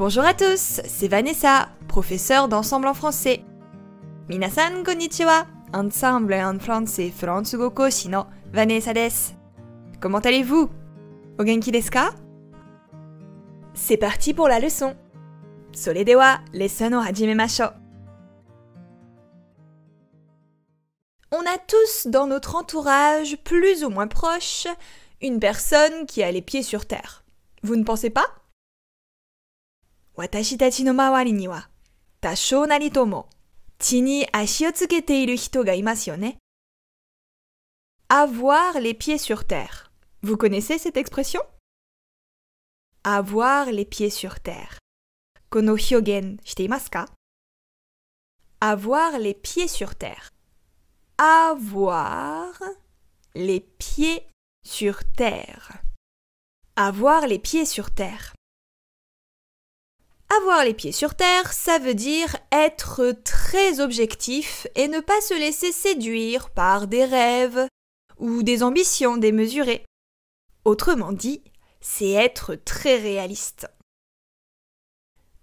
Bonjour à tous, c'est Vanessa, professeure d'ensemble en français. Minasan konnichiwa, ensemble en français Fransugo koshi no Vanessa desu. Comment allez-vous? O genki desu ka? C'est parti pour la leçon. Sole de wa lesson o hajimemashou. On a tous dans notre entourage, plus ou moins proche, une personne qui a les pieds sur terre. Vous ne pensez pas? 私たちの周りには多少なりとも地に足をつけている人がいますよね。Avoir les pieds sur terre. Vous connaissez cette expression Avoir les pieds sur terre. この表現していますか Avoir les pieds sur terre. Avoir les pieds sur terre. Avoir les pieds sur terre. Avoir les pieds sur terre, ça veut dire être très objectif et ne pas se laisser séduire par des rêves ou des ambitions démesurées. Autrement dit, c'est être très réaliste.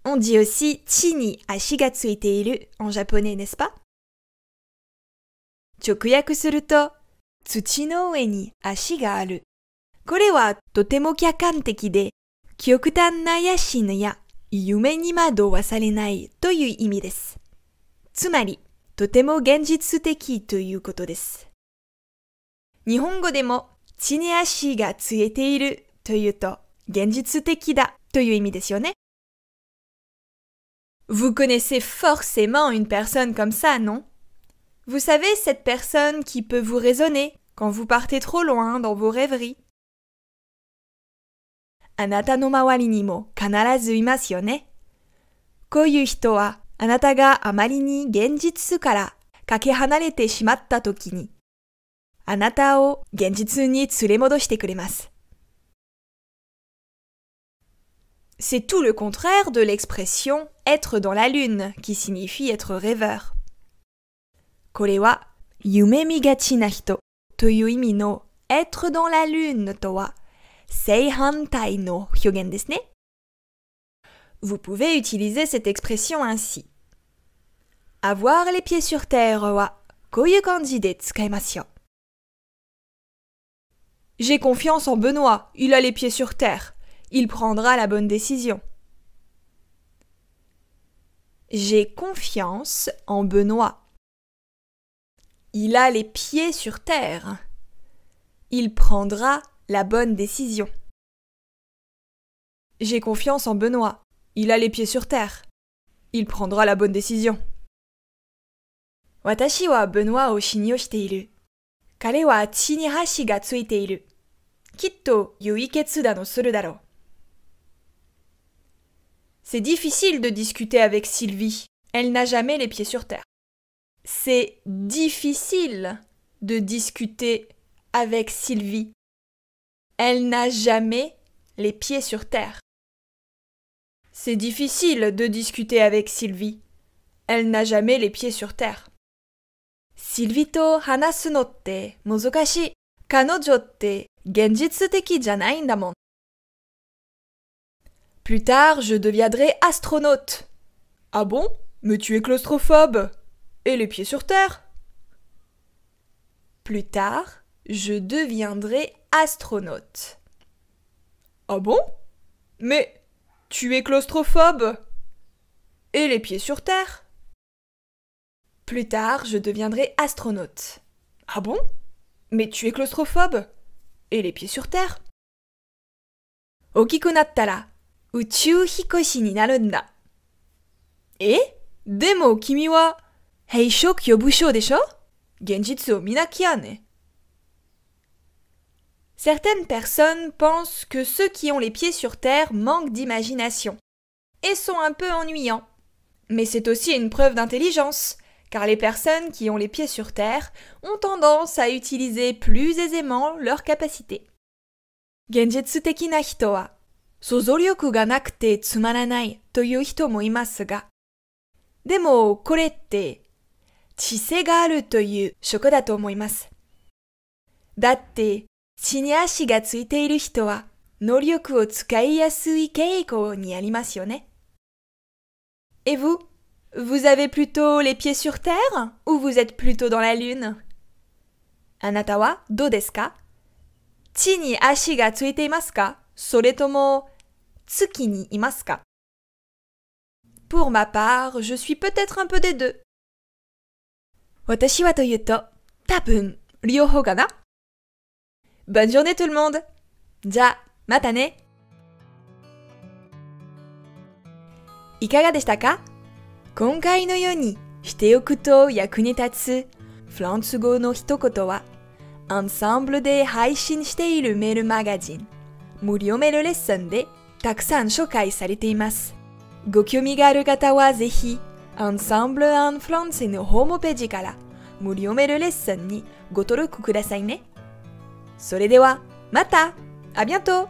On dit aussi chini ashigatsuiteiru en japonais, n'est-ce pas? Chokuyaku suru to no ue ni ashi ga aru. De kyokutan 夢に惑わされないという意味です。つまり、とても現実的ということです。日本語でも、地に足がついているというと、現実的だという意味ですよね。Vous connaissez forcément une personne comme ça, non Vous savez, cette personne qui peut vous raisonner quand vous partez trop loin dans vos rêveries. あなたの周りにも必ずいますよね。こういう人はあなたがあまりに現実からかけ離れてしまった時に、あなたを現実に連れ戻してくれます。C'est tout le contraire de l'expression être dans la lune qui signifie être rêveur. これは夢見がちな人という意味の être dans la lune とは no Vous pouvez utiliser cette expression ainsi. Avoir les pieds sur terre wa koyu. J'ai confiance en Benoît, il a les pieds sur terre. Il prendra la bonne décision. J'ai confiance en Benoît. Il a les pieds sur terre. Il prendra la bonne décision. J'ai confiance en Benoît. Il a les pieds sur terre. Il prendra la bonne décision. C'est difficile de discuter avec Sylvie. Elle n'a jamais les pieds sur terre. C'est difficile de discuter avec Sylvie. Elle n'a jamais les pieds sur terre. C'est difficile de discuter avec Sylvie. Elle n'a jamais les pieds sur terre. Sylvie to hanasu no ndamon. Plus tard, je deviendrai astronaute. Ah bon? Mais tu es claustrophobe. Et les pieds sur terre? Plus tard, je deviendrai astronaute. Ah bon? Mais tu es claustrophobe Et les pieds sur terre Plus tard, je deviendrai astronaute. Ah bon? Mais tu es claustrophobe Et les pieds sur terre Okiku nattara uchu hikoshi ni naru nda. Et Demo kimi wa heisho kyobusho desho Genjitsu o minakia ne. Certaines personnes pensent que ceux qui ont les pieds sur terre manquent d'imagination et sont un peu ennuyants. Mais c'est aussi une preuve d'intelligence, car les personnes qui ont les pieds sur terre ont tendance à utiliser plus aisément leurs capacités. Demo 地に足がついている人は能力を使いやすい傾向にありますよね。 Et vous Vous avez plutôt les pieds sur terre ou vous êtes plutôt dans la lune Anata wa do desu ka Chi ni ashi ga tsuite imasu ka Soretomo tsuki ni imasu ka Pour ma part, je suis peut-être un peu des deux. Watashi wa to yuto, tabun, ryoho ga na Bonne journée tout le monde Ja, mata ne いかがでしたか今回のようにしておくと役に立つフランス語の一言はアンサンブルで配信しているメールマガジン無料メールレッスンでたくさん紹介されていますご興味がある方はぜひアンサンブル・アン・フランスのホームページから無料メールレッスンにご登録くださいね Soledewa, mata! À bientôt!